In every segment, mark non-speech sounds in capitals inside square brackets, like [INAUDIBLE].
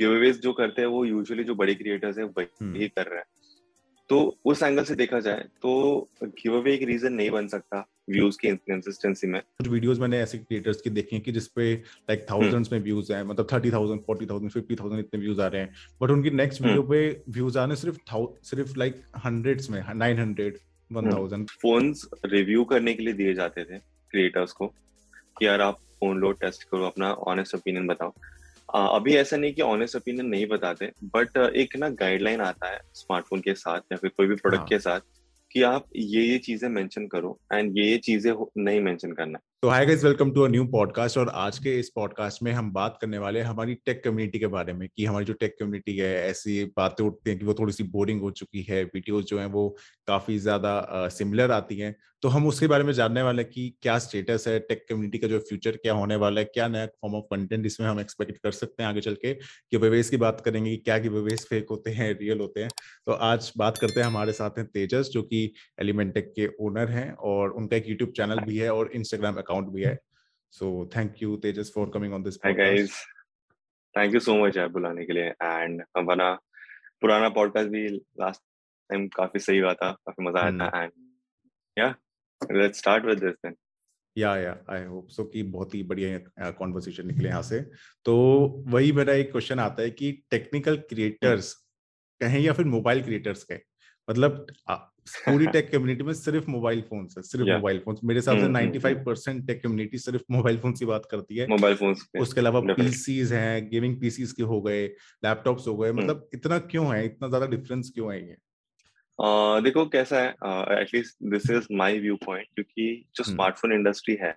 Give जो करते हैं वो यूजुअली जो बड़े क्रिएटर्स है वही हम्म। कर रहे हैं। तो उस एंगल से देखा जाए तो गिव अवे एक रीजन नहीं बन सकता व्यूज़ की इंकंसिस्टेंसी में। कुछ वीडियोस मैंने ऐसे क्रिएटर्स की देखी हैं कि जिसपे लाइक थाउजेंड्स में व्यूज़ हैं मतलब thirty thousand forty thousand fifty thousand इतने व्यूज़ आ रहे हैं। बट उनकी नेक्स्ट वीडियो हम्म। पे व्यूज़ आने सिर्फ़ सिर्फ़ लाइक हंड्रेड्स में nine hundred one thousand phones review करने के लिए दिए जाते थे क्रिएटर्स को कि यार आप फ़ोन लो टेस्ट करो अपना ऑनेस्ट ओपिनियन बताओ। अभी ऐसा नहीं कि ऑनेस्ट ओपिनियन नहीं बताते बट एक ना गाइडलाइन आता है स्मार्टफ़ोन के साथ या फिर कोई भी प्रोडक्ट हाँ. के साथ कि आप ये ये चीज़ें मेंशन करो एंड ये ये चीज़ें नहीं मेंशन करना तो hi guys welcome to a new podcast और आज के इस पॉडकास्ट में हम बात करने वाले हैं हमारी टेक कम्युनिटी के बारे में कि हमारी जो टेक कम्युनिटी है, ऐसी बातें उठती हैं कि वो थोड़ी सी बोरिंग हो चुकी है वीडियोस जो हैं वो काफ़ी ज़्यादा सिमिलर आती हैं। तो हम उसके बारे में जानने वाले हैं कि क्या स्टेटस है टेक कम्युनिटी का जो फ्यूचर क्या होने वाला है, क्या नया फॉर्म ऑफ़ कंटेंट इसमें हम एक्सपेक्ट कर सकते हैं आगे चल के गिवेवेज की बात करेंगे कि क्या गिवेवेज फेक होते हैं रियल होते हैं। तो आज बात करते हैं हमारे साथ हैं तेजस जो कि एलिमेंटेक के ओनर हैं और उनका एक यूट्यूब चैनल भी है और इंस्टाग्राम अकाउंट भी है। So thank you Tejas for coming on this thank you so much यार बुलाने के लिए। एंड हमारा पुराना पॉडकास्ट भी लास्ट टाइम काफ़ी सही हुआ था काफ़ी मज़ा आया था। And yeah let's start with this then yeah yeah I hope so कि बहुत ही बढ़िया कॉन्वर्सेशन निकले यहाँ से। तो वही मेरा एक क्वेश्चन आता है कि टेक्निकल क्रिएटर्स कहें या फिर मोबाइल क्रिएटर्स कहें मतलब पूरी [LAUGHS] टेक कम्युनिटी में सिर्फ़ मोबाइल फ़ोन है सिर्फ़ मोबाइल फ़ोन मेरे हिसाब से 95 परसेंट टेक कम्युनिटी सिर्फ़ मोबाइल फ़ोन की बात करती है। मोबाइल फ़ोन उसके अलावा पीसीज हैं गेमिंग पीसीज के हो गए लैपटॉप्स हो गए हम्म। मतलब इतना क्यों है इतना ज़्यादा डिफरेंस क्यों है ये? Uh, देखो कैसा है at least this is my viewpoint क्योंकि जो स्मार्टफ़ोन हम्म। इंडस्ट्री है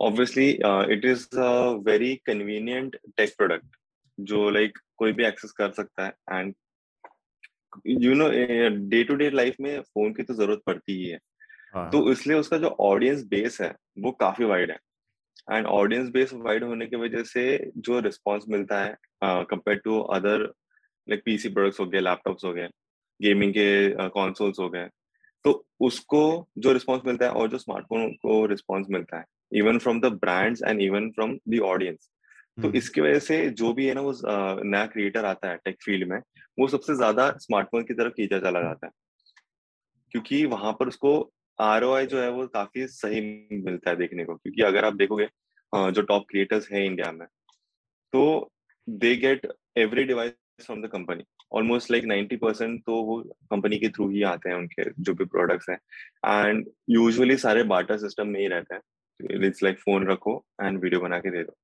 obviously it is a very convenient tech product जो लाइक कोई भी एक्सेस कर सकता है and you know day to day life में फ़ोन की तो ज़रूरत पड़ती ही है। हाँ. तो इसलिए उसका जो ऑडियंस बेस है वो काफ़ी वाइड है। एंड ऑडियंस बेस वाइड होने की वजह से जो रिस्पॉन्स मिलता है compare to other like PC products हो गए लैपटॉप्स हो गए गेमिंग के कॉन्सोल्स uh, हो गए तो उसको जो रिस्पॉन्स मिलता है और जो स्मार्टफ़ोन को रिस्पॉन्स मिलता है even from the brands and even from the audience तो हम्म। इसकी वजह से जो भी है ना वो नया क्रिएटर आता है टेक फ़ील्ड में वो सबसे ज़्यादा स्मार्टफ़ोन की तरफ़ खींचा चला जाता है। क्योंकि वहाँ पर उसको आरओआई जो है वो काफ़ी सही मिलता है देखने को क्योंकि अगर आप देखोगे जो टॉप क्रिएटर्स है इंडिया में तो they get every device from the company almost like ninety percent तो वो कंपनी के थ्रू ही आते हैं उनके जो भी प्रोडक्ट्स हैं। एंड यूजुअली सारे बाटर सिस्टम में ही रहते हैं। इट्स लाइक फ़ोन रखो एंड वीडियो बना के दे दो।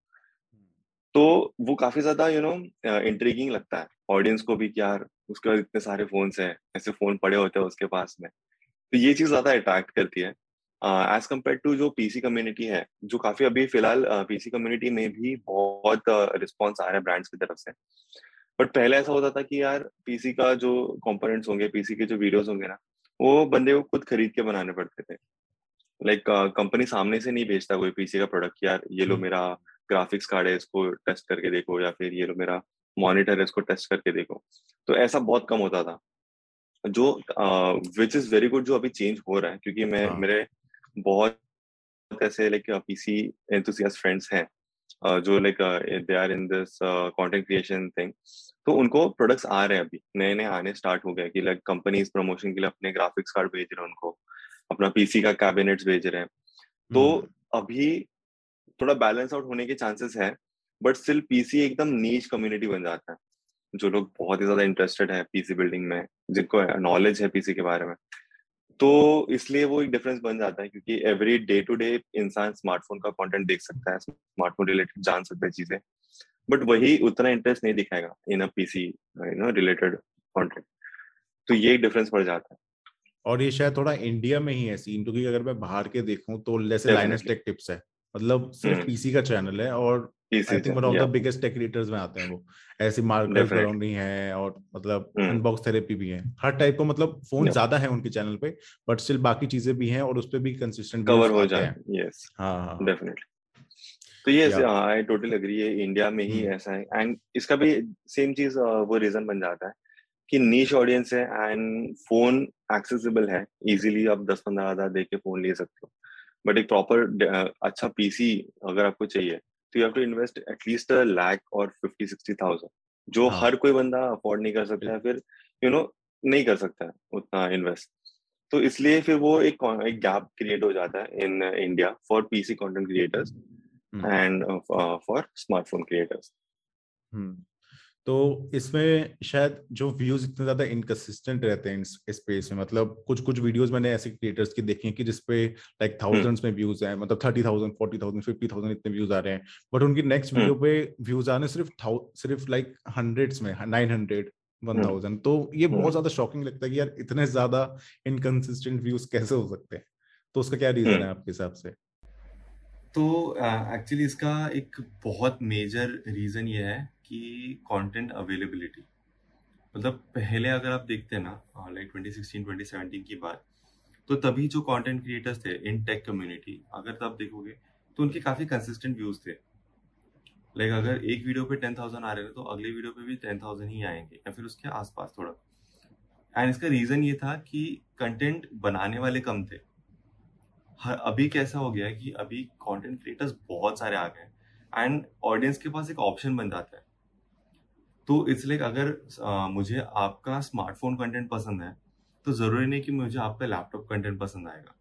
तो वो काफ़ी ज़्यादा यू नो इंट्रीगिंग लगता है। ऑडियंस को भी कि यार उसके बाद इतने सारे फ़ोन हैं ऐसे फ़ोन पड़े होते हैं उसके पास में। तो ये चीज़ ज़्यादा अट्रैक्ट करती है। एज कंपेयर टू जो पीसी कम्युनिटी है जो काफ़ी अभी फ़िलहाल पीसी कम्युनिटी में भी बहुत रिस्पॉन्स आ रहा है ब्रांड्स की तरफ़ से। बट पहले ऐसा होता था कि यार पीसी का जो कंपोनेंट्स होंगे पीसी के जो वीडियोस होंगे ना वो बंदे को खुद खरीद के बनाने पड़ते थे। लाइक like, कंपनी uh, सामने से नहीं भेजता कोई पीसी का प्रोडक्ट यार ये लो हम्म। मेरा ग्राफिक्स कार्ड है इसको टेस्ट करके देखो या फिर ये लो मेरा मॉनिटर है इसको टेस्ट करके देखो तो ऐसा बहुत कम होता था जो विच इज़ वेरी गुड जो अभी चेंज हो रहा है क्योंकि मैं हाँ. मेरे बहुत ऐसे लाइक पीसी एंथुसियास्ट फ्रेंड्स हैं जो like they are in this content creation thing तो उनको प्रोडक्ट्स आ रहे हैं अभी नए नए आने स्टार्ट हो गए कि लाइक कंपनीज़ प्रमोशन के लिए अपने ग्राफिक्स कार्ड भेज रहे हैं उनको अपना पीसी का कैबिनेट्स भेज रहे हैं तो हम्म। अभी थोड़ा बैलेंस आउट होने के चांसेस है बट स्टिल पीसी एकदम नीच कम्युनिटी बन जाता है। जो लोग बहुत ही ज़्यादा इंटरेस्टेड है पीसी बिल्डिंग में जिनको नॉलेज है पीसी के बारे में। तो इसलिए वो एक डिफरेंस बन जाता है क्योंकि एवरी डे टू डे इंसान स्मार्टफ़ोन का कंटेंट देख सकता है स्मार्टफ़ोन रिलेटेड जान सकता है चीज़ें। बट वही उतना इंटरेस्ट नहीं दिखाएगा in a PC you know related content तो ये एक डिफरेंस पड़ जाता है। और ये शायद थोड़ा इंडिया में ही है सीन क्योंकि अगर मैं बाहर के देखूँ तो जैसे लाइनस टेक टिप्स है। मतलब सिर्फ़ पीसी हम्म। का चैनल है और I think one of the biggest tech creators में आते हैं वो। ऐसी मार्केट ग्राउंडिंग है और मतलब अनबॉक्स हम्म। थेरेपी भी है। हर टाइप को मतलब फ़ोन ज़्यादा है उनके चैनल पे बट स्टिल बाकी चीज़ें भी हैं और उस पे भी कंसिस्टेंट कवर हो जाए यस हाँ। डेफिनेटली तो ये आई टोटली एग्री है इंडिया में ही हम्म। ऐसा है। एंड इसका भी सेम चीज़ वो रीजन बन जाता है कि नीच ऑडियंस है एंड फ़ोन एक्सेसिबल है। इजीली आप दस पंद्रह हज़ार दे के फ़ोन ले सकते हो। बट एक प्रॉपर अच्छा पीसी अगर आपको चाहिए तो you have to invest at least a lakh और फिफ्टी सिक्सटी थाउज़ेंड जो हाँ. हर कोई बंदा अफोर्ड नहीं कर सकता है फिर यू you नो know, नहीं कर सकता है उतना इन्वेस्ट तो इसलिए फिर वो एक एक गैप क्रिएट हो जाता है in India for PC content creators and for smartphone creators तो इसमें शायद जो व्यूज़ इतने ज़्यादा इनकंसिस्टेंट रहते हैं इस स्पेस में मतलब कुछ कुछ वीडियोस मैंने ऐसे क्रिएटर्स की देखी हैं कि जिसपे लाइक थाउजेंड्स में व्यूज़ हैं मतलब thirty thousand forty thousand fifty thousand इतने व्यूज़ आ रहे हैं। बट उनकी नेक्स्ट वीडियो पे व्यूज़ आने सिर्फ़ सिर्फ़ लाइक हंड्रेड्स में नाइन हंड्रेड वन थाउज़ेंड तो ये बहुत ज़्यादा शॉकिंग लगता है कि यार इतने ज़्यादा इनकन्सिस्टेंट व्यूज़ कैसे हो सकते हैं? तो उसका क्या रीजन है आपके हिसाब से? तो एक्चुअली uh, इसका एक बहुत मेजर रीजन ये है कि कंटेंट अवेलेबिलिटी मतलब पहले अगर आप देखते हैं ना लाइक 2016 2017 की बात तो तभी जो कंटेंट क्रिएटर्स थे इन टेक कम्युनिटी अगर तब देखोगे तो उनके काफ़ी कंसिस्टेंट व्यूज़ थे। लाइक अगर एक वीडियो पे टेन थाउज़ेंड आ रहे थे तो अगले वीडियो पे भी टेन थाउज़ेंड ही आएँगे, या फिर उसके आसपास थोड़ा। एंड इसका रीजन ये था कि कंटेंट बनाने वाले कम थे। हर, अभी कैसा हो गया कि अभी कंटेंट क्रिएटर्स बहुत सारे आ गए एंड ऑडियंस के पास एक ऑप्शन बन जाता है। तो इट्स लाइक अगर आ, मुझे आपका स्मार्टफ़ोन कंटेंट पसंद है तो ज़रूरी नहीं कि मुझे आपका लैपटॉप कंटेंट पसंद आएगा।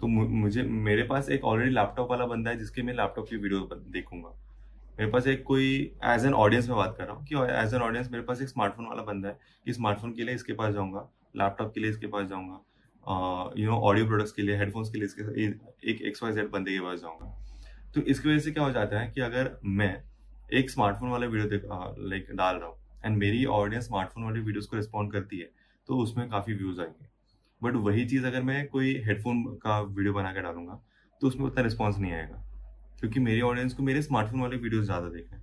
तो मुझे मेरे पास एक ऑलरेडी लैपटॉप वाला बंदा है जिसके मैं लैपटॉप की वीडियो देखूँगा। मेरे पास एक कोई एज एन ऑडियंस में बात कर रहा हूँ कि एज एन ऑडियंस मेरे पास एक स्मार्टफ़ोन वाला बंदा है कि स्मार्टफ़ोन के लिए इसके पास जाऊँगा लैपटॉप के लिए इसके पास जाऊँगा यू नो ऑडियो प्रोडक्ट्स के लिए हेडफोन्स के लिए इसके एक एक्स वाई जेड बंदे के पास जाऊँगा। तो इसकी वजह से क्या हो जाता है कि अगर मैं एक स्मार्टफ़ोन वाला वीडियो लाइक डाल रहा हूँ। एंड मेरी ऑडियंस स्मार्टफ़ोन वाले वीडियोस को रिस्पॉन्ड करती है तो उसमें काफ़ी व्यूज़ आएँगे। बट वही चीज़ अगर मैं कोई हेडफोन का वीडियो बना के डालूँगा तो उसमें उतना रिस्पॉन्स नहीं आएगा। क्योंकि मेरी ऑडियंस को मेरे स्मार्टफ़ोन वाले वीडियोस ज़्यादा देखें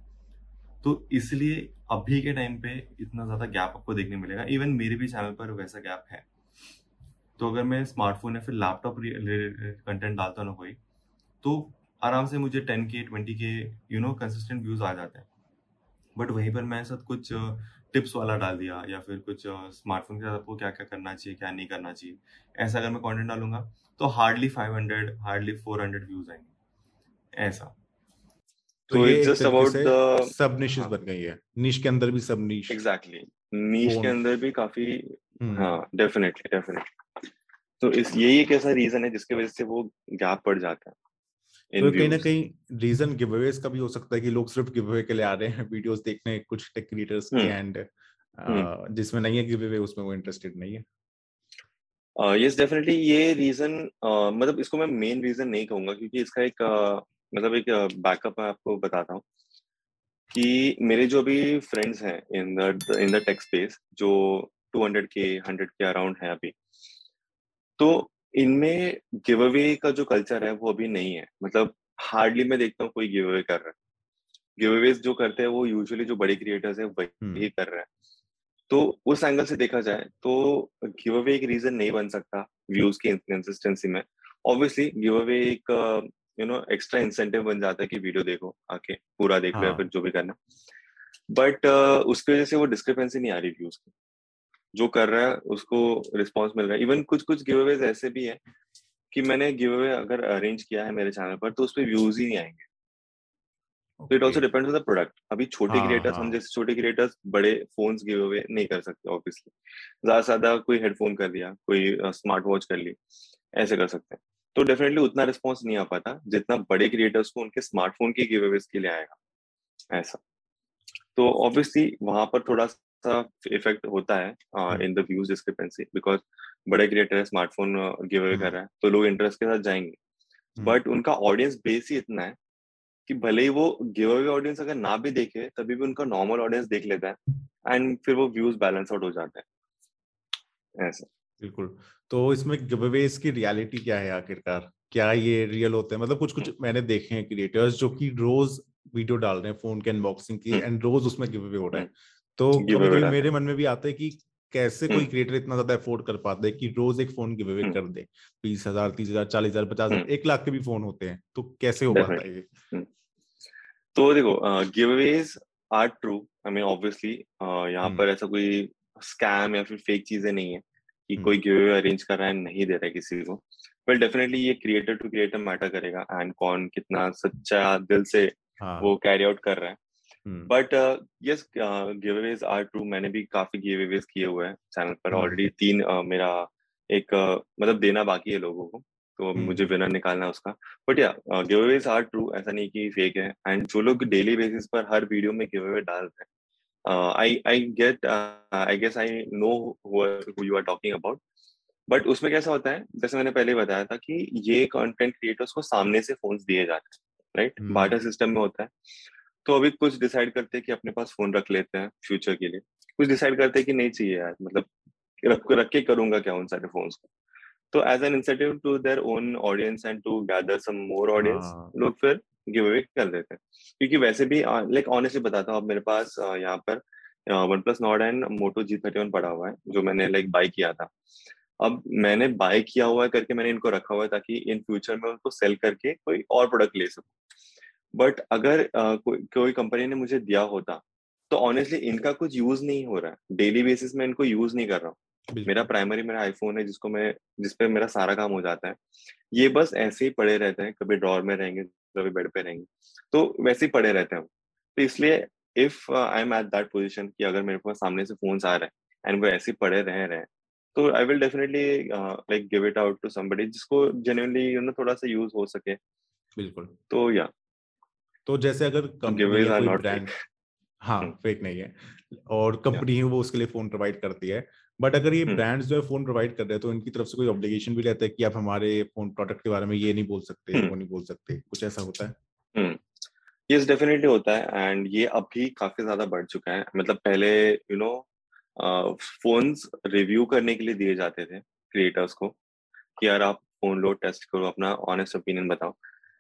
तो इसलिए अभी के टाइम पे इतना ज़्यादा गैप आपको देखने मिलेगा। इवन मेरे भी चैनल पर वैसा गैप है। तो अगर मैं स्मार्टफ़ोन या फिर लैपटॉप कंटेंट डालता ना कोई तो आराम से मुझे टेन के ट्वेंटी के यू नो कंसिस्टेंट व्यूज़ आ जाते हैं। बट वहीं पर मैं सब कुछ टिप्स वाला डाल दिया या फिर कुछ स्मार्टफ़ोन के साथ आपको क्या क्या करना चाहिए क्या नहीं करना चाहिए? ऐसा अगर मैं कंटेंट डालूँगा तो hardly five hundred hardly four hundred views आएँगे। ऐसा। तो, तो ये just about the sub niches बन गई है। निश के अंदर भी सब निश एग्जैक्टली नीश के अंदर भी काफ़ी हम्म। हाँ डेफिनेटली डेफिनेटली तो इस यही एक ऐसा रीजन है जिसके वजह से वो गैप पड़ जाता है। तो कहीं ना कहीं रीजन गिवअवेज का भी हो सकता है कि लोग सिर्फ़ गिवअवे के लिए आ रहे हैं वीडियोस देखने कुछ टेक क्रिएटर्स के एंड हम्म। हम्म। जिसमें नहीं है गिवअवे उसमें वो इंटरेस्टेड नहीं है यस uh, डेफिनेटली ये रीजन uh, मतलब इसको मैं मेन रीजन नहीं कहूँगा क्योंकि इसका एक uh, मतलब एक बैकअप मैं आपको बताता हूँ कि मेरे जो अभी फ्रेंड्स हैं in the in the tech space जो 200 के 100 के अराउंड है अभी तो इनमें गिव अवे का जो कल्चर है वो अभी नहीं है। मतलब हार्डली मैं देखता हूँ कोई गिव अवे कर रहा है। गिव अवे जो करते हैं वो यूजुअली जो बड़े क्रिएटर्स है वही हम्म। कर रहे हैं। तो उस एंगल से देखा जाए तो गिव अवे एक रीजन नहीं बन सकता व्यूज़ की इंकन्सिस्टेंसी में। ऑब्वियसली गिव अवे एक यू नो एक्स्ट्रा इंसेंटिव बन जाता है कि वीडियो देखो आके पूरा देखो हाँ. या फिर जो भी करना। बट uh, उसकी वजह से वो डिस्क्रिपेंसी नहीं आ रही व्यूज़ की। जो कर रहा है उसको रिस्पॉन्स मिल रहा है। इवन कुछ कुछ गिव अवेज ऐसे भी है कि मैंने गिव अवे अगर अरेंज किया है मेरे चैनल पर तो उस पर व्यूज़ ही नहीं आएँगे। तो it also depend the product अभी छोटे क्रिएटर्स हाँ, हम हाँ। जैसे छोटे क्रिएटर्स बड़े फोन्स गिव अवे नहीं कर सकते ऑब्वियसली ज़्यादा से ज़्यादा कोई हेडफोन कर लिया कोई स्मार्ट वॉच कर ली ऐसे कर सकते हैं। तो डेफिनेटली उतना रिस्पॉन्स नहीं आ पाता जितना बड़े क्रिएटर्स को उनके स्मार्टफ़ोन के गिव अवेज के लिए आएगा ऐसा। तो ऑब्वियसली वहाँ पर थोड़ा सा इफ़ेक्ट होता है in the views discrepancy because बड़े क्रिएटर स्मार्टफ़ोन गिव अवे कर रहा है तो लोग इंटरेस्ट के साथ जाएँगे। But hmm. उनका ऑडियंस बेस ही इतना है कि भले ही वो गिव अवे ऑडियंस अगर ना भी देखे तभी भी उनका नॉर्मल ऑडियंस देख लेता है एंड फिर वो व्यूज़ बैलेंस आउट हो जाते हैं। ऐसा। बिल्कुल। तो इसमें गिवअवेज की रियलिटी क्या है आखिरकार? क्या ये रियल होते हैं? मतलब कुछ कुछ मैंने देखे हैं क्रिएटर्स जो कि रोज वीडियो डाल रहे हैं फ़ोन के अनबॉक्सिंग की एंड हम्म। रोज उसमें गिव अवे हो रहा है। हम्म। तो कभी कभी मेरे मन में भी आता है कि कैसे कोई क्रिएटर हम्म। इतना ज़्यादा अफोर्ड कर पाता है कि रोज एक फ़ोन गिव अवे कर दे। बीस हज़ार तीस हज़ार चालीस हज़ार पचास हज़ार एक लाख के भी फ़ोन होते हैं तो कैसे हो पाता है ये? तो देखो giveaways are true. I mean obviously यहाँ पर ऐसा कोई स्कैम या फिर फेक चीज़ें नहीं है कि कोई गिव अरेंज कर रहा है नहीं दे रहा है किसी को। वेल डेफिनेटली ये क्रिएटर टू क्रिएटर मैटर करेगा एंड कौन कितना सच्चा दिल से हाँ. वो कैरी आउट कर रहा हैं। But yes giveaways are true मैंने भी काफ़ी गिव अवेज किए हुए हैं चैनल पर। Already hmm. तीन uh, मेरा एक uh, मतलब देना बाकी है लोगों को तो hmm. मुझे विनर निकालना है उसका। बट या गिव अवेज आर ट्रू ऐसा नहीं कि फेक है। एंड जो लोग डेली बेसिस पर हर वीडियो में गिव अवे डाल रहे हैं I I get I guess I know who you are talking about but उसमें कैसा होता है? जैसे मैंने पहले बताया था कि ये कंटेंट क्रिएटर्स को सामने से फ़ोन दिए जाते हैं राइट बार्टर सिस्टम में होता है। तो अभी कुछ डिसाइड करते हैं कि अपने पास फ़ोन रख लेते हैं फ्यूचर के लिए। कुछ डिसाइड करते हैं कि नहीं चाहिए यार मतलब रख रख के करूँगा क्या उन सारे फोन्स को? तो as an incentive to their own audience and to gather some more audience लोग फिर गिव अवे कर देते हैं। क्योंकि वैसे भी लाइक ऑनेस्टली बताता हूँ अब मेरे पास यहाँ पर OnePlus Nord and Moto G thirty one पड़ा हुआ है जो मैंने लाइक बाई किया था। अब मैंने बाय किया हुआ है करके मैंने इनको रखा हुआ है ताकि इन फ्यूचर में उनको सेल करके कोई और प्रोडक्ट ले सकूँ। बट अगर uh, को, कोई कंपनी ने मुझे दिया होता तो ऑनेस्टली इनका कुछ यूज़ नहीं हो रहा है। डेली बेसिस में इनको यूज़ नहीं कर रहा हूँ। मेरा प्राइमरी मेरा आईफोन है जिसको मैं जिसपे मेरा सारा काम हो जाता है। ये बस ऐसे ही पड़े रहते हैं कभी ड्रॉर में रहेंगे कभी बेड पे रहेंगे। तो वैसे ही पड़े रहते हैं। तो इसलिए if I am at that position कि अगर मेरे पास सामने से फ़ोन आ रहे हैं एंड वो ऐसे ही पड़े रह रहे हैं तो I will definitely like give it out to somebody जिसको जेन्युइनली यू नो थोड़ा सा यूज़ हो सके। बिल्कुल। तो या तो जैसे अगर कंपनी ब्रांड हाँ फेक hmm. नहीं है। और कंपनी ही वो उसके लिए फ़ोन प्रोवाइड करती है। बट अगर ये ब्रांड्स hmm. जो है फ़ोन प्रोवाइड कर रहे हैं तो इनकी तरफ़ से कोई ऑब्लिगेशन भी रहता है कि आप हमारे फ़ोन प्रोडक्ट के बारे में ये नहीं बोल सकते hmm. वो नहीं बोल सकते। कुछ ऐसा होता है? यस डेफिनेटली होता है। एंड ये अभी काफ़ी ज़्यादा बढ़ चुका है। मतलब पहले यू नो फोन्स रिव्यू करने के लिए दिए जाते थे क्रिएटर्स को कि यार आप फ़ोन लो टेस्ट करो अपना ऑनेस्ट ओपिनियन बताओ।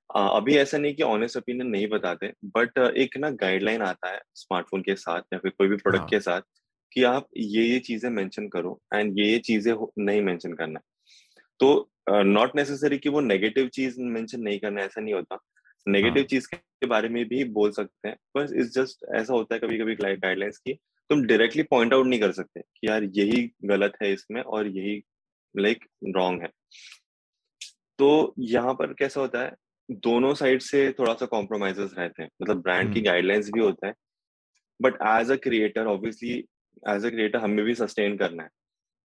अभी ऐसा नहीं कि ऑनेस्ट ओपिनियन नहीं बताते बट एक ना गाइडलाइन आता है स्मार्टफ़ोन के साथ या फिर कोई भी प्रोडक्ट हाँ. के साथ कि आप ये ये चीज़ें मेंशन करो एंड ये ये चीज़ें नहीं मेंशन करना तो नॉट uh, नेसेसरी कि वो नेगेटिव चीज़ मेंशन नहीं करना ऐसा नहीं होता नेगेटिव हाँ. चीज़ के बारे में भी बोल सकते हैं बस इस जस्ट ऐसा होता है कभी कभी गाइडलाइंस की तुम डायरेक्टली पॉइंट आउट नहीं कर सकते कि यार यही गलत है इसमें और यही लाइक like, रॉन्ग है तो यहाँ पर कैसा होता है दोनों साइड से थोड़ा सा कॉम्प्रोमाइजेस रहते हैं। मतलब ब्रांड की गाइडलाइंस हम्म। भी होता है। But as a creator obviously as a creator हमें भी सस्टेन करना है।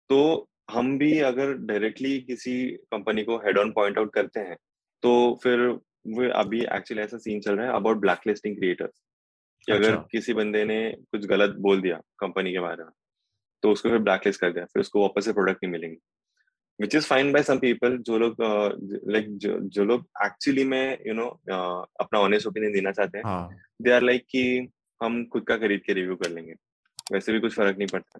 तो हम भी अगर डायरेक्टली किसी कंपनी को हेड ऑन पॉइंट आउट करते हैं तो फिर वो अभी एक्चुअली ऐसा सीन चल रहा है अबाउट ब्लैक लिस्टिंग क्रिएटर्स कि अगर अच्छा। किसी बंदे ने कुछ गलत बोल दिया कंपनी के बारे में तो उसको फिर ब्लैकलिस्ट कर दिया फिर उसको वापस से प्रोडक्ट नहीं मिलेंगे। Which is fine by some people जो लोग लाइक uh, जो, जो लोग एक्चुअली में यू नो uh, अपना ऑनेस्ट ओपिनियन देना चाहते हैं दे आर लाइक कि हम खुद का खरीद के रिव्यू कर लेंगे वैसे भी कुछ फ़र्क नहीं पड़ता।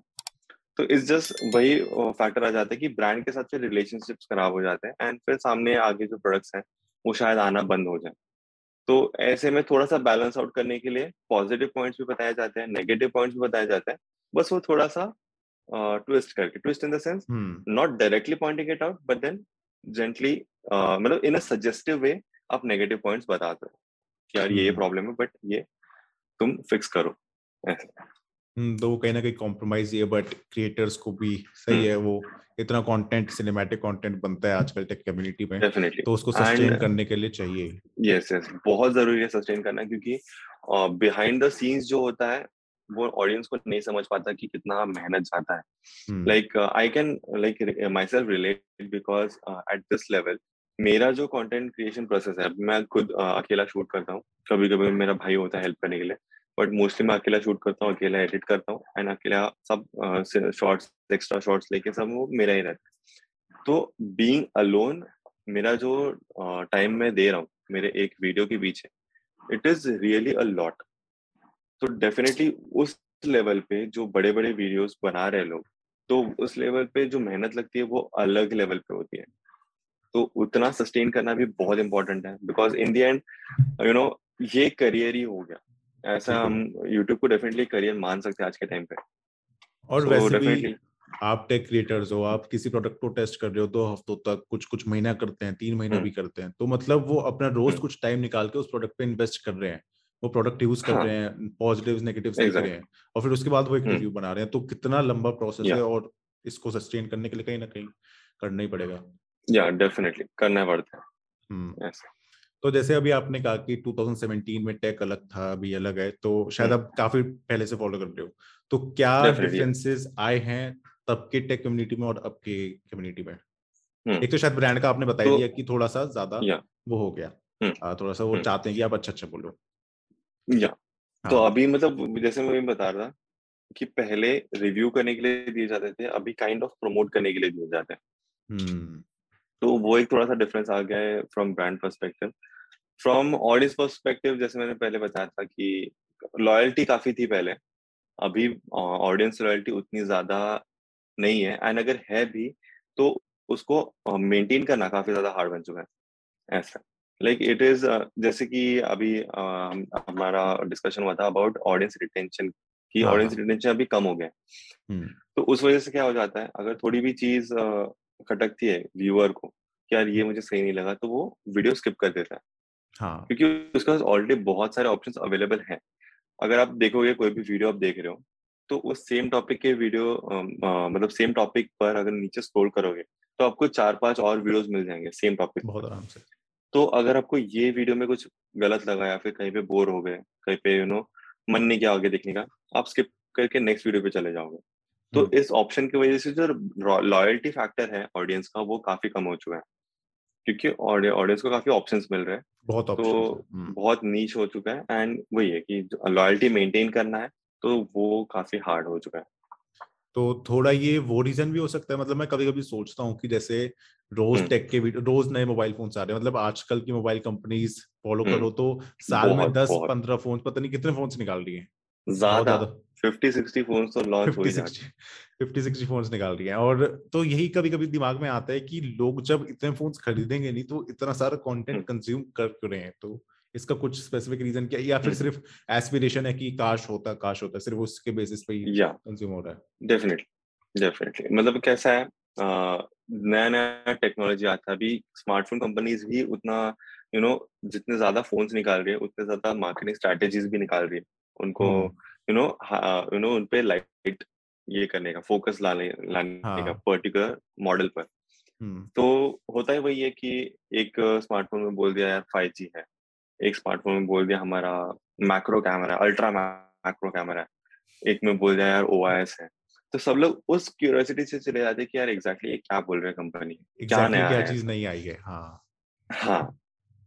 तो इस जस्ट वही फैक्टर आ जाता है कि ब्रांड के साथ फिर रिलेशनशिप्स खराब हो जाते हैं एंड फिर सामने आगे जो प्रोडक्ट्स हैं वो शायद आना बंद हो जाए। तो ऐसे में थोड़ा सा बैलेंस आउट करने के लिए पॉजिटिव पॉइंट्स भी बताए जाते हैं नेगेटिव पॉइंट्स भी बताए जाते हैं बस वो थोड़ा सा ट्विस्ट uh, करके twist in the sense not directly pointing it out but then gently मतलब इन अ सजेस्टिव वे आप नेगेटिव पॉइंट्स बताते हो कि यार ये प्रॉब्लम है बट ये तुम फिक्स करो। ऐसे। तो वो कहीं ना कहीं कॉम्प्रोमाइज है बट क्रिएटर्स को भी सही है वो इतना कंटेंट सिनेमैटिक कंटेंट बनता है आजकल टेक कम्युनिटी में Definitely. तो उसको सस्टेन करने के लिए चाहिए। यस yes, यस yes, बहुत ज़रूरी है सस्टेन करना क्योंकि बिहाइंड द सीन्स जो होता है वो ऑडियंस को नहीं समझ पाता कि कितना मेहनत जाता है। Like I can like myself relate because at this level मेरा जो कंटेंट क्रिएशन प्रोसेस है मैं खुद uh, अकेला शूट करता हूँ। कभी कभी मेरा भाई होता है हेल्प करने के लिए बट मोस्टली मैं अकेला शूट करता हूँ अकेला एडिट करता हूँ एंड अकेला सब शॉर्ट्स एक्स्ट्रा शॉर्ट्स लेके सब वो मेरा ही रहता है। तो बीइंग अलोन मेरा जो टाइम uh, मैं दे रहा हूँ मेरे एक वीडियो के पीछे it is really a lot तो डेफिनेटली उस लेवल पे जो बड़े बड़े वीडियोस बना रहे लोग तो उस लेवल पे जो मेहनत लगती है वो अलग लेवल पे होती है तो उतना सस्टेन करना भी बहुत इंपॉर्टेंट है because in the end you know ये करियर ही हो गया ऐसा हम यूट्यूब को डेफिनेटली करियर मान सकते हैं आज के टाइम पे और so, वैसे भी आप टेक क्रिएटर्स हो आप किसी प्रोडक्ट को टेस्ट कर रहे हो दो हफ्तों तक कुछ कुछ महीना करते हैं तीन महीना हम्म। भी करते हैं तो मतलब वो अपना रोज हम्म। कुछ टाइम निकाल के उस प्रोडक्ट पे इन्वेस्ट कर रहे हैं वो प्रोडक्ट यूज़ कर हाँ. रहे हैं पॉजिटिव नेगेटिव देख रहे हैं और फिर उसके बाद वो एक रिव्यू हम्म। बना रहे हैं तो कितना लंबा प्रोसेस है और इसको सस्टेन करने के लिए कहीं ना कहीं करना ही पड़ेगा। या डेफिनेटली करना पड़ता है। तो जैसे अभी आपने कहा कि 2017 में टेक अलग था अभी अलग है तो शायद हम्म। आप काफ़ी पहले से फॉलो कर रहे हो। तो क्या डिफरेंसेस आए हैं तब के टेक कम्युनिटी में और अब के कम्युनिटी में? हम्म। एक तो शायद ब्रांड का आपने बता तो- दिया कि थोड़ा सा ज़्यादा वो हो गया। हम्म। आ, थोड़ा सा वो हम्म। चाहते हैं कि आप अच्छा अच्छा बोलो। या। तो हाँ, अभी मतलब जैसे मैं भी बता रहा था कि पहले रिव्यू करने के लिए दिए जाते थे अभी काइंड ऑफ़ प्रमोट करने के लिए दिए जाते हैं। हम्म। तो वो एक थोड़ा सा डिफरेंस आ गया है from brand perspective from audience perspective जैसे मैंने पहले बताया था कि लॉयल्टी काफ़ी थी पहले। अभी ऑडियंस लॉयल्टी उतनी ज़्यादा नहीं है। एंड अगर है भी तो उसको मेंटेन करना काफ़ी ज़्यादा हार्ड बन चुका है। ऐसा। लाइक इट इज़ जैसे कि अभी uh, हमारा डिस्कशन हुआ था अबाउट ऑडियंस रिटेंशन कि। हाँ, ऑडियंस हाँ। रिटेंशन अभी कम हो गया। है हम्म। तो उस वजह से क्या हो जाता है अगर थोड़ी भी चीज़ अ, खटकती है व्यूअर को कि यार ये मुझे सही नहीं लगा तो वो वीडियो स्किप कर देता है। हाँ। क्योंकि उसके पास ऑलरेडी बहुत सारे ऑप्शंस अवेलेबल हैं। अगर आप देखोगे कोई भी वीडियो आप देख रहे हो तो उस सेम टॉपिक के वीडियो मतलब सेम टॉपिक पर अगर नीचे स्क्रॉल करोगे तो आपको चार पाँच और वीडियोस मिल जाएँगे सेम टॉपिक बहुत आराम से। तो अगर आपको ये वीडियो में कुछ गलत लगा या फिर कहीं पे बोर हो गए कहीं पे यू नो मन नहीं किया आगे देखने का आप स्किप करके नेक्स्ट वीडियो पे चले जाओगे। तो हम्म। इस ऑप्शन की वजह से जो लॉयल्टी फैक्टर है ऑडियंस का वो काफ़ी कम हो चुका है क्योंकि ऑडियंस को काफ़ी ऑप्शंस मिल रहे हैं। बहुत तो बहुत नीच हो चुका है एंड वही है कि लॉयल्टी मेंटेन करना है तो वो काफ़ी हार्ड हो चुका है। तो थोड़ा ये वो रीजन भी हो सकता है। मतलब मैं कभी कभी सोचता हूँ कि जैसे रोज। टेक के वीडियो रोज नए मोबाइल फ़ोन आ रहे हैं। मतलब आजकल की मोबाइल कंपनीज़ फॉलो। करो तो साल में दस पंद्रह फ़ोन पता नहीं कितने फ़ोन निकाल रही है। ज़्यादा। फिफ्टी सिक्सटी फ़ोन तो लॉन्च हो फिफ्टी सिक्सटी फ़ोन निकाल रही है। और तो यही कभी कभी दिमाग में आता है कि लोग जब इतने फ़ोन खरीदेंगे नहीं तो इतना सारा कंटेंट। कंज्यूम कर क्यों रहे हैं? तो इसका कुछ स्पेसिफिक रीजन क्या है? या फिर हम्म। सिर्फ़ एस्पिरेशन है कि काश होता काश होता सिर्फ़ उसके बेसिस पे ही कंज्यूम हो रहा है डेफिनेटली डेफिनेटली मतलब कैसा है नया नया टेक्नोलॉजी आता है अभी स्मार्टफ़ोन कंपनीज़ भी उतना यू you नो know, जितने ज़्यादा फोन्स निकाल रही है उतने ज़्यादा मार्केटिंग स्ट्रेटेजीज भी निकाल रही है उनको। यू नो यू नो उनपे लाइट ये करने का फोकस लाने लाने हाँ. का। पर्टिकुलर मॉडल पर हम्म तो होता है वही है कि एक स्मार्टफ़ोन में बोल दिया यार फाइव जी है एक स्मार्टफ़ोन में बोल दिया हमारा macro camera ultra macro camera एक में बोल दिया यार ओ है। तो सब लोग उस क्यूरियोसिटी से चले जाते हैं कि यार एग्जैक्टली ये क्या बोल रहे हैं कंपनी क्या नया क्या चीज़ नहीं आई है? हाँ। हाँ।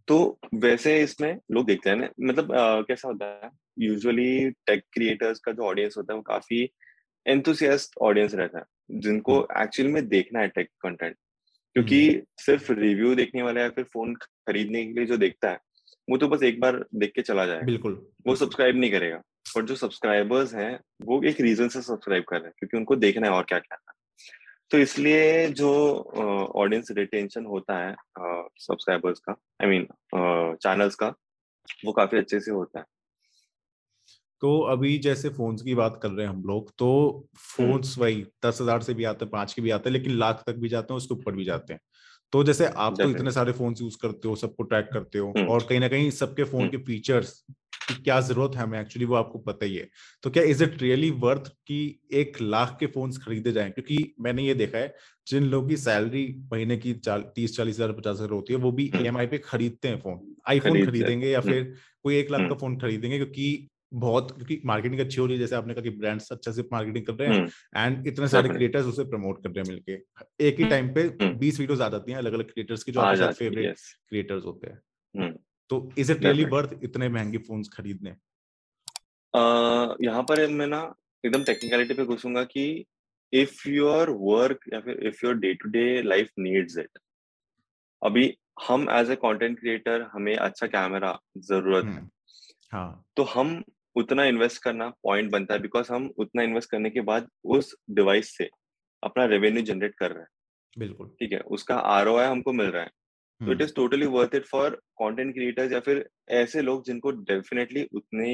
तो वैसे इसमें लोग देखते हैं ना मतलब अ, कैसा होता है यूजुअली टेक क्रिएटर्स का जो ऑडियंस होता है वो काफ़ी एंथुसियास्ट ऑडियंस रहता है जिनको एक्चुअल में देखना है टेक कंटेंट क्योंकि सिर्फ़ रिव्यू देखने वाला या फिर फ़ोन खरीदने के लिए जो देखता है वो तो बस एक बार देख के चला जाएगा। बिल्कुल वो सब्सक्राइब नहीं करेगा। और जो सब्सक्राइबर्स हैं वो एक रीजन से सब्सक्राइब कर रहे हैं क्योंकि उनको देखना है और क्या क्या है। तो इसलिए जो ऑडियंस रिटेंशन होता है सब्सक्राइबर्स का आई मीन चैनल्स का वो काफ़ी अच्छे से होता है। तो अभी जैसे फोन्स की बात कर रहे हैं हम लोग तो फोन्स वही दस हज़ार से भी आते हैं पाँच के भी आते हैं लेकिन लाख तक भी जाते हैं उसके ऊपर भी जाते हैं। तो जैसे आप तो इतने सारे फ़ोन यूज़ करते हो सबको ट्रैक करते हो हम्म। और कहीं ना कहीं सबके फ़ोन हम्म। के फीचर्स की क्या ज़रूरत है हमें एक्चुअली वो आपको पता ही है तो क्या इज़ इट रियली वर्थ कि एक लाख के फ़ोन खरीदे जाए क्योंकि मैंने ये देखा है जिन लोगों की सैलरी महीने की तीस चालीस हज़ार पचास हज़ार होती है वो भी। ई पे खरीदते हैं फ़ोन आईफोन खरीदेंगे या। फिर कोई एक लाख का। फ़ोन खरीदेंगे क्योंकि बहुत क्योंकि मार्केटिंग अच्छी हो रही है जैसे आपने कहा कि ब्रांड्स अच्छा से मार्केटिंग कर रहे हैं हम्म, एंड इतने सारे क्रिएटर्स उसे प्रमोट कर रहे हैं मिलके। एक ही हम्म, टाइम पे हम्म। बीस वीडियोस आ जाती हैं अलग अलग क्रिएटर्स की जो आपके फेवरेट क्रिएटर्स होते हैं। हम्म। तो इज़ इट रियली वर्थ इतने महँगे फोन्स खरीदने? यहाँ पर मैं ना एकदम टेक्निकलिटी पे घुसूँगा कि इफ़ योर वर्क या फिर if your day to day life needs it अभी हम एज ए कंटेंट क्रिएटर हमें अच्छा कैमरा ज़रूरत है। हम्म, हाँ। तो हम उतना इन्वेस्ट करना पॉइंट बनता है बिकॉज़ हम उतना इन्वेस्ट करने के बाद उस डिवाइस से अपना रेवेन्यू जनरेट कर रहे हैं। बिल्कुल। ठीक है? उसका आर हमको मिल रहा है। तो it hmm, is totally worth it for content creators या फिर ऐसे लोग जिनको डेफिनेटली उतनी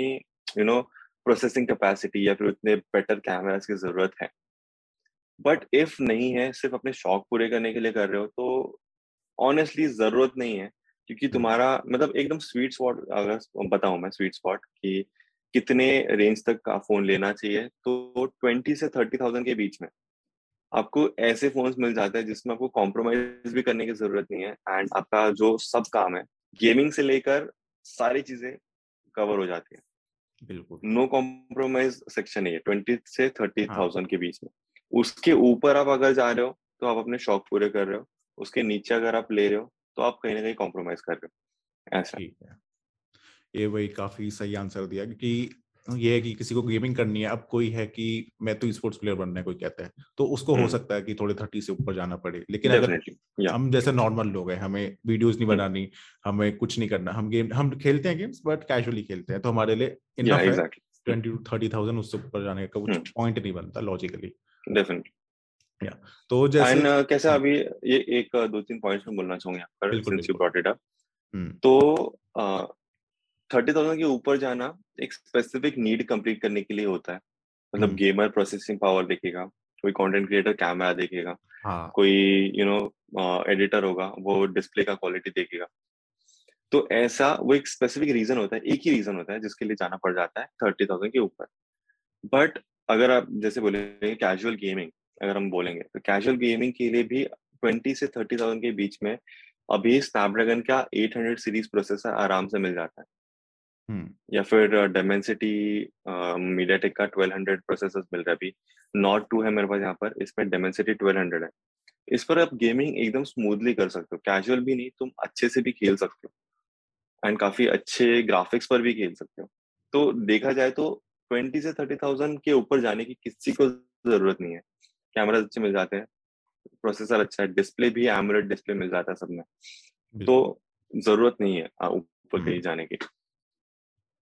यू नो प्रोसेसिंग कैपेसिटी या फिर उतने बेटर कैमराज की ज़रूरत है। बट इफ़ नहीं है सिर्फ़ अपने शौक पूरे करने के लिए कर रहे हो तो ऑनेस्टली ज़रूरत नहीं है क्योंकि तुम्हारा मतलब एकदम स्वीट स्पॉट अगर बताऊँ मैं स्वीट स्पॉट कि कितने रेंज तक का फ़ोन लेना चाहिए? तो ट्वेंटी से थर्टी थाउज़ेंड के बीच में आपको ऐसे फ़ोन मिल जाते हैं जिसमें आपको कॉम्प्रोमाइज भी करने की ज़रूरत नहीं है एंड आपका जो सब काम है गेमिंग से लेकर सारी चीज़ें कवर हो जाती है। बिल्कुल। नो कॉम्प्रोमाइज सेक्शन है ट्वेंटी से थर्टी थाउज़ेंड के बीच में। उसके ऊपर आप अगर जा रहे हो तो आप अपने शौक पूरे कर रहे हो उसके नीचे अगर आप ले रहे हो तो आप कहीं ना कहीं कॉम्प्रोमाइज कर रहे हो। ऐसा। ठीक है। ये वही काफ़ी सही आंसर दिया क्योंकि ये है कि किसी को गेमिंग करनी है अब कोई है कि मैं तो स्पोर्ट्स प्लेयर बनना है कोई कहता है तो उसको हो हम्म। सकता है कि थोड़े थर्टी से ऊपर जाना पड़े लेकिन अगर हम जैसे नॉर्मल लोग हैं हमें वीडियोस नहीं हम्म। बनानी हमें कुछ नहीं करना हम गेम हम खेलते हैं गेम्स बट कैजुअली खेलते हैं तो हमारे लिए इनफ है ट्वेंटी टू थर्टी थाउज़ेंड उससे ऊपर जाने का कुछ हम्म। पॉइंट नहीं बनता लॉजिकली डेफिनेटली तो जैसे एंड कैसे हाँ। अभी ये एक दो तीन पॉइंट्स में बोलना चाहूँगा यहाँ पर बिल्कुल, since you brought it up hmm, तो थर्टी थाउज़ेंड के ऊपर जाना एक स्पेसिफिक नीड कंप्लीट करने के लिए होता है। मतलब। गेमर प्रोसेसिंग पावर देखेगा कोई कंटेंट क्रिएटर कैमरा देखेगा हाँ। कोई यू नो एडिटर होगा वो डिस्प्ले का क्वालिटी देखेगा। तो ऐसा वो एक स्पेसिफिक रीजन होता है एक ही रीजन होता है जिसके लिए जाना पड़ जाता है थर्टी थाउज़ेंड के ऊपर। बट अगर आप जैसे बोले कैजुअल गेमिंग अगर हम बोलेंगे तो कैजुअल गेमिंग के लिए भी ट्वेंटी से थर्टी थाउज़ेंड के बीच में अभी स्नैपड्रैगन का 800 सीरीज़ प्रोसेसर आराम से मिल जाता है। या फिर डेमेंसिटी मीडियाटेक का 1200 प्रोसेसर मिल रहा है अभी। नॉट टू है मेरे पास यहाँ पर इसमें डेमेंसिटी 1200 है। इस पर आप गेमिंग एकदम स्मूथली कर सकते हो। कैजुअल भी नहीं तुम अच्छे से भी खेल सकते हो। एंड काफ़ी अच्छे ग्राफिक्स पर भी खेल सकते हो। तो देखा जाए तो 20 से 30,000 के ऊपर जाने की किसी को ज़रूरत नहीं है। कैमरा अच्छे मिल जाते हैं। प्रोसेसर अच्छा है। डिस्प्ले भी एमोलेड डिस्प्ले मिल जाता है सब में तो ज़रूरत नहीं है ऊपर हम्म। कहीं जाने की।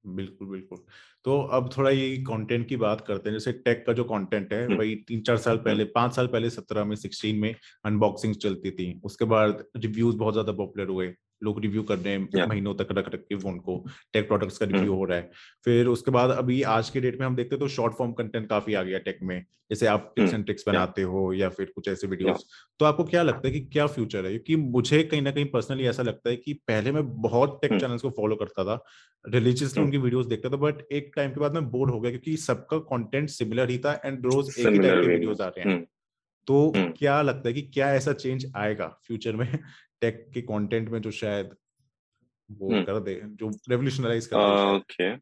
बिल्कुल बिल्कुल। तो अब थोड़ा ये कंटेंट की बात करते हैं जैसे टेक का जो कंटेंट है भाई वही तीन चार साल पहले पाँच साल पहले सत्रह में सिक्सटीन में अनबॉक्सिंग चलती थी। उसके बाद रिव्यूज़ बहुत ज़्यादा पॉपुलर हुए। लोग रिव्यू कर रहे हैं Yeah. महीनों तक रख रख के फ़ोन को टेक प्रोडक्ट्स का। रिव्यू हो रहा है फिर उसके बाद अभी आज के डेट में हम देखते हैं तो शॉर्ट फॉर्म कंटेंट काफ़ी आ गया टेक में जैसे आप टिप्स एंड ट्रिक्स बनाते हो या फिर कुछ ऐसे वीडियोस तो आपको क्या लगता है कि क्या फ्यूचर है क्योंकि मुझे कहीं ना कहीं पर्सनली ऐसा लगता है कि पहले मैं बहुत टेक। चैनल्स को फॉलो करता था रिलीजियसली हम्म। उनकी वीडियोस देखता था बट एक टाइम के बाद मैं बोर हो गया क्योंकि सबका कंटेंट सिमिलर ही था एंड रोज एक ही टाइप के। वीडियोस आ रहे हैं तो। क्या लगता है कि क्या ऐसा चेंज आएगा फ्यूचर में टेक के कंटेंट में जो शायद वो हम्म। कर दे जो रेवोल्यूशनराइज कर दे ओके।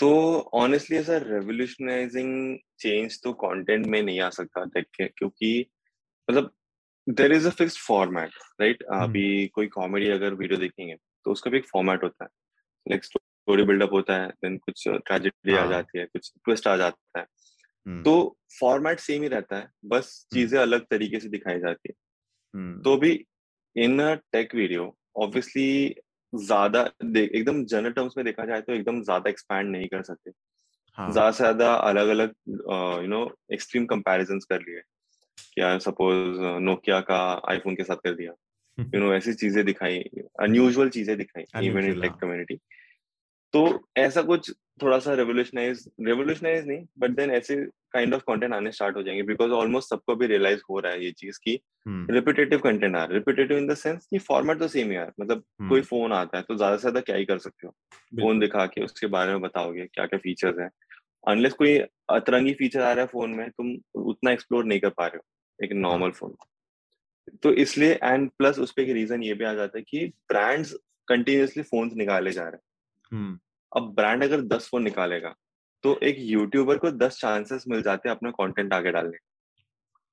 तो ऑनेस्टली ऐसा रेवोल्यूशनाइजिंग चेंज तो कंटेंट में नहीं आ सकता टेक के क्योंकि मतलब there is a fixed format right अभी कोई कॉमेडी अगर वीडियो देखेंगे तो उसका भी एक फॉर्मेट होता है। लाइक स्टोरी बिल्डअप होता है देन कुछ ट्रेजेडी आ हाँ। जाती है कुछ ट्विस्ट आ जाता है। हम्म, तो फॉर्मेट सेम ही रहता है बस हम्म। चीज़ें अलग तरीके से दिखाई जाती है। तो भी इन टेक वीडियो ऑब्वियसली ज़्यादा एकदम जनरल टर्म्स में देखा जाए तो एकदम ज़्यादा एक्सपैंड नहीं कर सकते। हाँ। ज़्यादा से ज़्यादा अलग अलग यू नो एक्सट्रीम कंपैरिजन कर लिए। क्या सपोज़ नोकिया का आईफोन के साथ कर दिया। [LAUGHS] यू नो ऐसी चीज़ें दिखाई अनयूजुअल चीज़ें दिखाई इवन इन टेक हाँ। कम्युनिटी तो ऐसा कुछ थोड़ा सा रेवोल्यूशनाइज रेवोल्यूशनाइज नहीं बट देन ऐसे काइंड ऑफ़ कंटेंट आने स्टार्ट हो जाएँगे बिकॉज़ ऑलमोस्ट सबको भी रियलाइज़ हो रहा है ये चीज़ की रिपीटेटिव कंटेंट आ रहा है। रिपीटेटिव इन द सेंस कि फॉर्मेट तो सेम ही है मतलब हम्म, कोई फ़ोन आता है तो ज़्यादा से ज़्यादा क्या ही कर सकते हो? फ़ोन दिखा के उसके बारे में बताओगे क्या क्या फीचर्स हैं। अनलेस कोई अतरंगी फीचर आ रहा है फ़ोन में तुम उतना एक्सप्लोर नहीं कर पा रहे हो एक नॉर्मल फ़ोन तो इसलिए एंड प्लस उस पे रीजन ये भी आ जाता है कि ब्रांड्स कंटिन्यूसली फ़ोन निकाले जा रहे हैं। हम्म, अब ब्रांड अगर दस फ़ोन निकालेगा तो एक यूट्यूबर को दस चांसेस मिल जाते हैं अपना कंटेंट आगे डालने। के।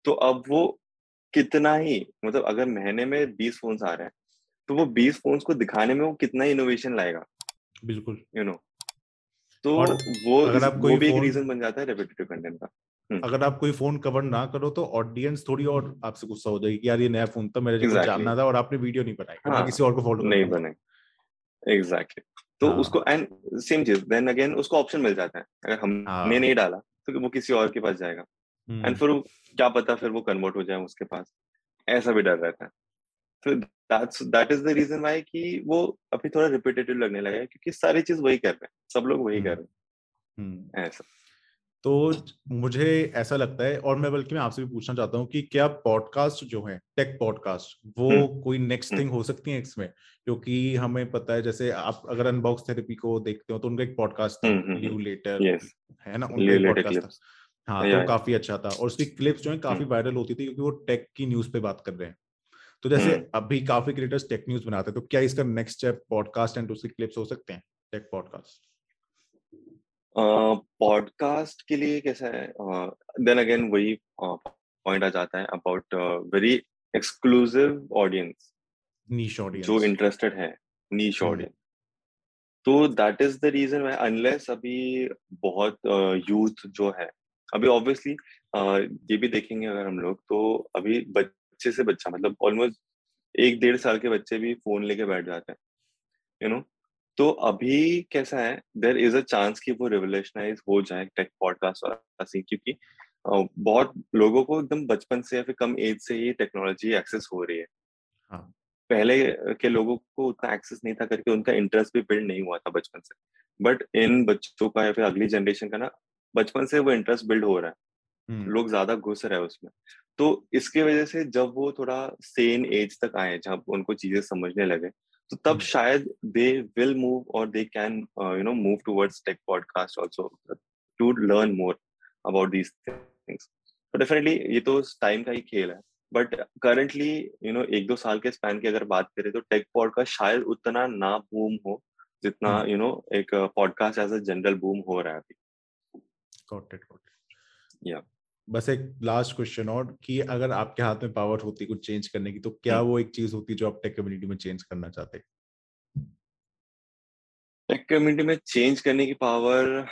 तो अब वो कितना ही मतलब अगर महीने में बीस फोन्स आ रहे हैं तो वो बीस फोन्स को दिखाने में वो कितना इनोवेशन लाएगा? बिल्कुल। You you know know. तो वो अगर आप कोई वो भी एक रीजन बन जाता है रेपिटेटिव कंटेंट का। अगर आप कोई फ़ोन कवर ना करो तो ऑडियंस थोड़ी और आपसे गुस्सा हो जाएगी कि यार ये नया फ़ोन था मेरे Exactly. जानना था और आपने वीडियो नहीं बनाई। हाँ, किसी और को फॉलो नहीं बने एग्जैक्टली तो हाँ। उसको एंड सेम चीज़ देन अगेन उसको ऑप्शन मिल जाता है अगर हाँ। हमने नहीं डाला तो वो किसी और के पास जाएगा। एंड फिर क्या पता फिर वो कन्वर्ट हो जाए उसके पास ऐसा भी डर रहता है। तो that's that is the reason why कि वो अभी थोड़ा रिपीटेटिव लगने लगा है क्योंकि सारी चीज़ वही कर रहे हैं सब लोग वही कर रहे हैं। ऐसा। तो मुझे ऐसा लगता है और मैं बल्कि मैं आपसे भी पूछना चाहता हूँ कि क्या पॉडकास्ट जो है टेक पॉडकास्ट वो हम्म, कोई नेक्स्ट थिंग हो सकती है इसमें? क्योंकि हमें पता है जैसे आप अगर अनबॉक्स थेरेपी को देखते हो तो उनका एक पॉडकास्ट था हम्म, हम्म, लेटर है ना? उनका एक पॉडकास्ट था। हाँ तो काफ़ी अच्छा था और उसकी क्लिप्स जो है काफ़ी हम्म। वायरल होती थी क्योंकि वो टेक की न्यूज़ पे बात कर रहे हैं। तो जैसे अभी काफ़ी क्रिएटर्स टेक न्यूज़ बनाते हैं तो क्या इसका नेक्स्ट स्टेप पॉडकास्ट एंड उसके क्लिप्स हो सकते हैं टेक पॉडकास्ट पॉडकास्ट uh, के लिए कैसा है देन uh, अगेन वही पॉइंट uh, आ जाता है about very exclusive audience niche audience जो इंटरेस्टेड है नीश ऑडियंस। तो that is the reason why unless अभी बहुत यूथ uh, जो है अभी ऑब्वियसली uh, ये भी देखेंगे अगर हम लोग तो अभी बच्चे से बच्चा मतलब ऑलमोस्ट एक डेढ़ साल के बच्चे भी फ़ोन लेके बैठ जाते हैं यू you नो know? तो अभी कैसा है देर इज़ अ चांस कि वो रिवोल्यूशनाइज हो जाए टेक पॉडकास्ट और क्योंकि बहुत लोगों को एकदम बचपन से या फिर कम एज से ही टेक्नोलॉजी एक्सेस हो रही है। हाँ. पहले के लोगों को उतना एक्सेस नहीं था करके उनका इंटरेस्ट भी बिल्ड नहीं हुआ था बचपन से। बट इन बच्चों का या फिर अगली जनरेशन का ना बचपन से वो इंटरेस्ट बिल्ड हो रहा है। लोग ज़्यादा घुस रहे हैं उसमें। तो इसकी वजह से जब वो थोड़ा सेन एज तक आए जब उनको चीज़ें समझने लगे तो तब शायद दे विल मूव और they can you know move towards tech podcast also to learn more about these things तो डेफिनेटली ये तो टाइम का ही खेल है। बट करंटली यू नो एक दो साल के स्पैन की अगर बात करें तो टेक पॉडकास्ट शायद उतना ना बूम हो जितना यू hmm. नो एक podcast as a general boom हो रहा है अभी। गॉट इट गॉट या बस एक लास्ट क्वेश्चन और कि अगर आपके हाथ में पावर होती कुछ चेंज करने की तो क्या hmm. वो एक चीज़ होती जो आप टेक कम्युनिटी में चेंज करना चाहते टेक कम्युनिटी में चेंज करने की पावर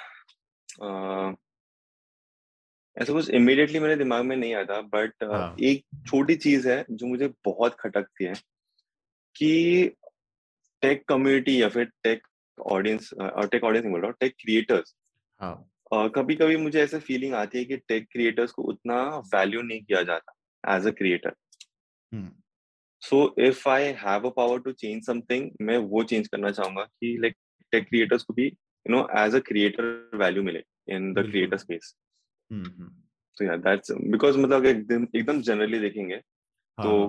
ऐसा कुछ इमीडिएटली मेरे दिमाग में नहीं आता बट हाँ. एक छोटी चीज़ है जो मुझे बहुत खटकती है कि टेक कम्युनिटी या फिर टेक ऑडियंस और टेक ऑडियंस नहीं बोल रहा टेक क्रिएटर्स कभी कभी मुझे ऐसा फीलिंग आती है कि टेक क्रिएटर्स को उतना वैल्यू नहीं किया जाता as a creator so if I have a power to change something मैं वो चेंज करना चाहूँगा कि लाइक टेक क्रिएटर्स को भी you know as a creator value मिले इन द क्रिएटर स्पेस तो या दैट्स बिकॉज़ मतलब एकदम एकदम जनरली देखेंगे तो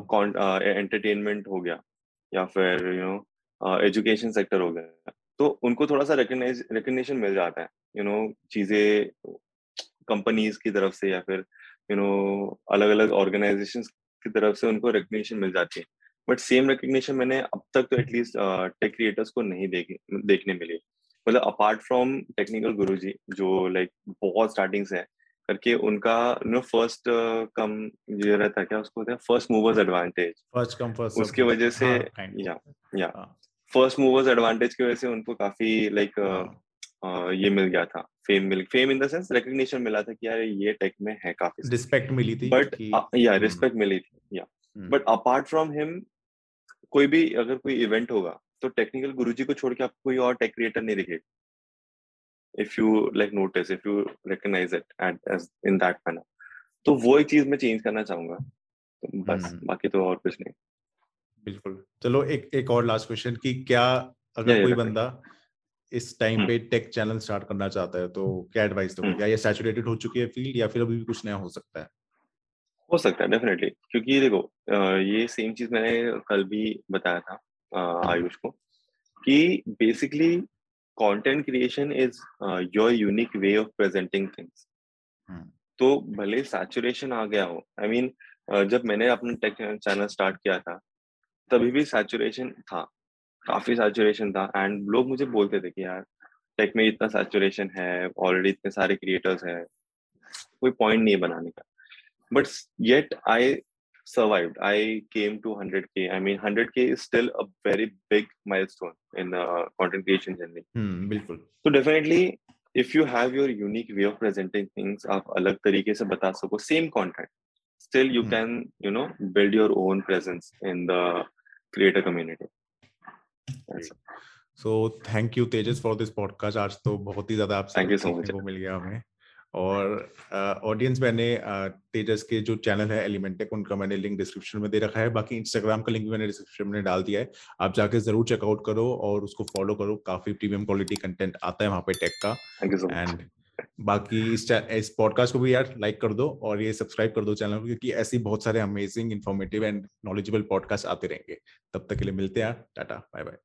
एंटरटेनमेंट हो गया या फिर यू नो एजुकेशन सेक्टर हो गया। तो उनको थोड़ा सा रिकग्निशन मिल जाता है यू नो चीज़ें कंपनीज़ की तरफ़ से या फिर यू नो अलग अलग ऑर्गेनाइजेशन की तरफ़ से उनको रिकग्निशन मिल जाती है। बट सेम रिकग्निशन मैंने अब तक तो एटलीस्ट टेक क्रिएटर्स को नहीं देखे देखने मिली। मतलब अपार्ट फ्रॉम टेक्निकल गुरुजी जो लाइक like, बहुत स्टार्टिंग से है करके उनका नो फ़र्स्ट कम ये रहता क्या उसको होता है? First movers advantage first come first उसकी वजह से हाँ, या या। फ़र्स्ट मूवर्स एडवांटेज की वजह से उनको काफ़ी लाइक हाँ. ये मिल गया था। Fame mill fame in the sense recognition मिला था कि यार ये टेक में है काफ़ी रिस्पेक्ट मिली थी बट या रिस्पेक्ट मिली थी या बट अपार्ट फ्रॉम हिम कोई भी अगर कोई इवेंट होगा तो टेक्निकल गुरुजी को छोड़ के आपको कोई और टेक क्रिएटर नहीं दिखेगा। If you like notice if you recognize it at as in that manner तो वो एक चीज़ मैं चेंज करना चाहूँगा। तो बस hmm. बाकी तो और कुछ नहीं। बिल्कुल। चलो एक एक और लास्ट क्वेश्चन कि क्या अगर कोई बंदा इस टाइम hmm. पे टेक चैनल स्टार्ट करना चाहता है तो क्या एडवाइस दोगे? Hmm. क्या ये सैचुरेटेड हो चुकी है फ़ील्ड या फिर अभी भी कुछ नया हो सकता है? हो सकता है डेफिनेटली क्योंकि देखो ये सेम चीज़ मैंने कल भी बताया था आयुष को कि basically content creation is your unique way of presenting things तो भले सैचुरेशन आ गया हो आई I मीन mean, जब मैंने अपना टेक चैनल स्टार्ट किया था तभी भी सैचुरेशन था काफ़ी सैचुरेशन था एंड लोग मुझे बोलते थे कि यार टेक में इतना सैचुरेशन है ऑलरेडी इतने सारे क्रिएटर्स हैं कोई पॉइंट नहीं है बनाने का but yet I survived. I came to 100k. I mean, 100k is still a very big milestone in the uh, content creation journey. Hmm, बिल्कुल. So definitely, if you have your unique way of presenting things, आप अलग तरीके से बता सको same content, still you mm-hmm. can you know build your own presence in the creator community. So thank you Tejas for this podcast. आज तो बहुत ही ज़्यादा आपसे सीखने को मिल गया हमें. और ऑडियंस uh, मैंने तेजस uh, के जो चैनल है एलिमेंटेक उनका मैंने लिंक डिस्क्रिप्शन में दे रखा है बाकी इंस्टाग्राम का लिंक भी मैंने डिस्क्रिप्शन में डाल दिया है आप जाके ज़रूर चेकआउट करो और उसको फॉलो करो काफ़ी प्रीमियम क्वालिटी कंटेंट आता है वहाँ पे टेक का एंड बाकी इस इस पॉडकास्ट को भी यार लाइक कर दो और ये सब्सक्राइब कर दो चैनल को क्योंकि ऐसे बहुत सारे amazing informative and knowledgeable podcast आते रहेंगे। तब तक के लिए मिलते हैं टाटा बाय बाय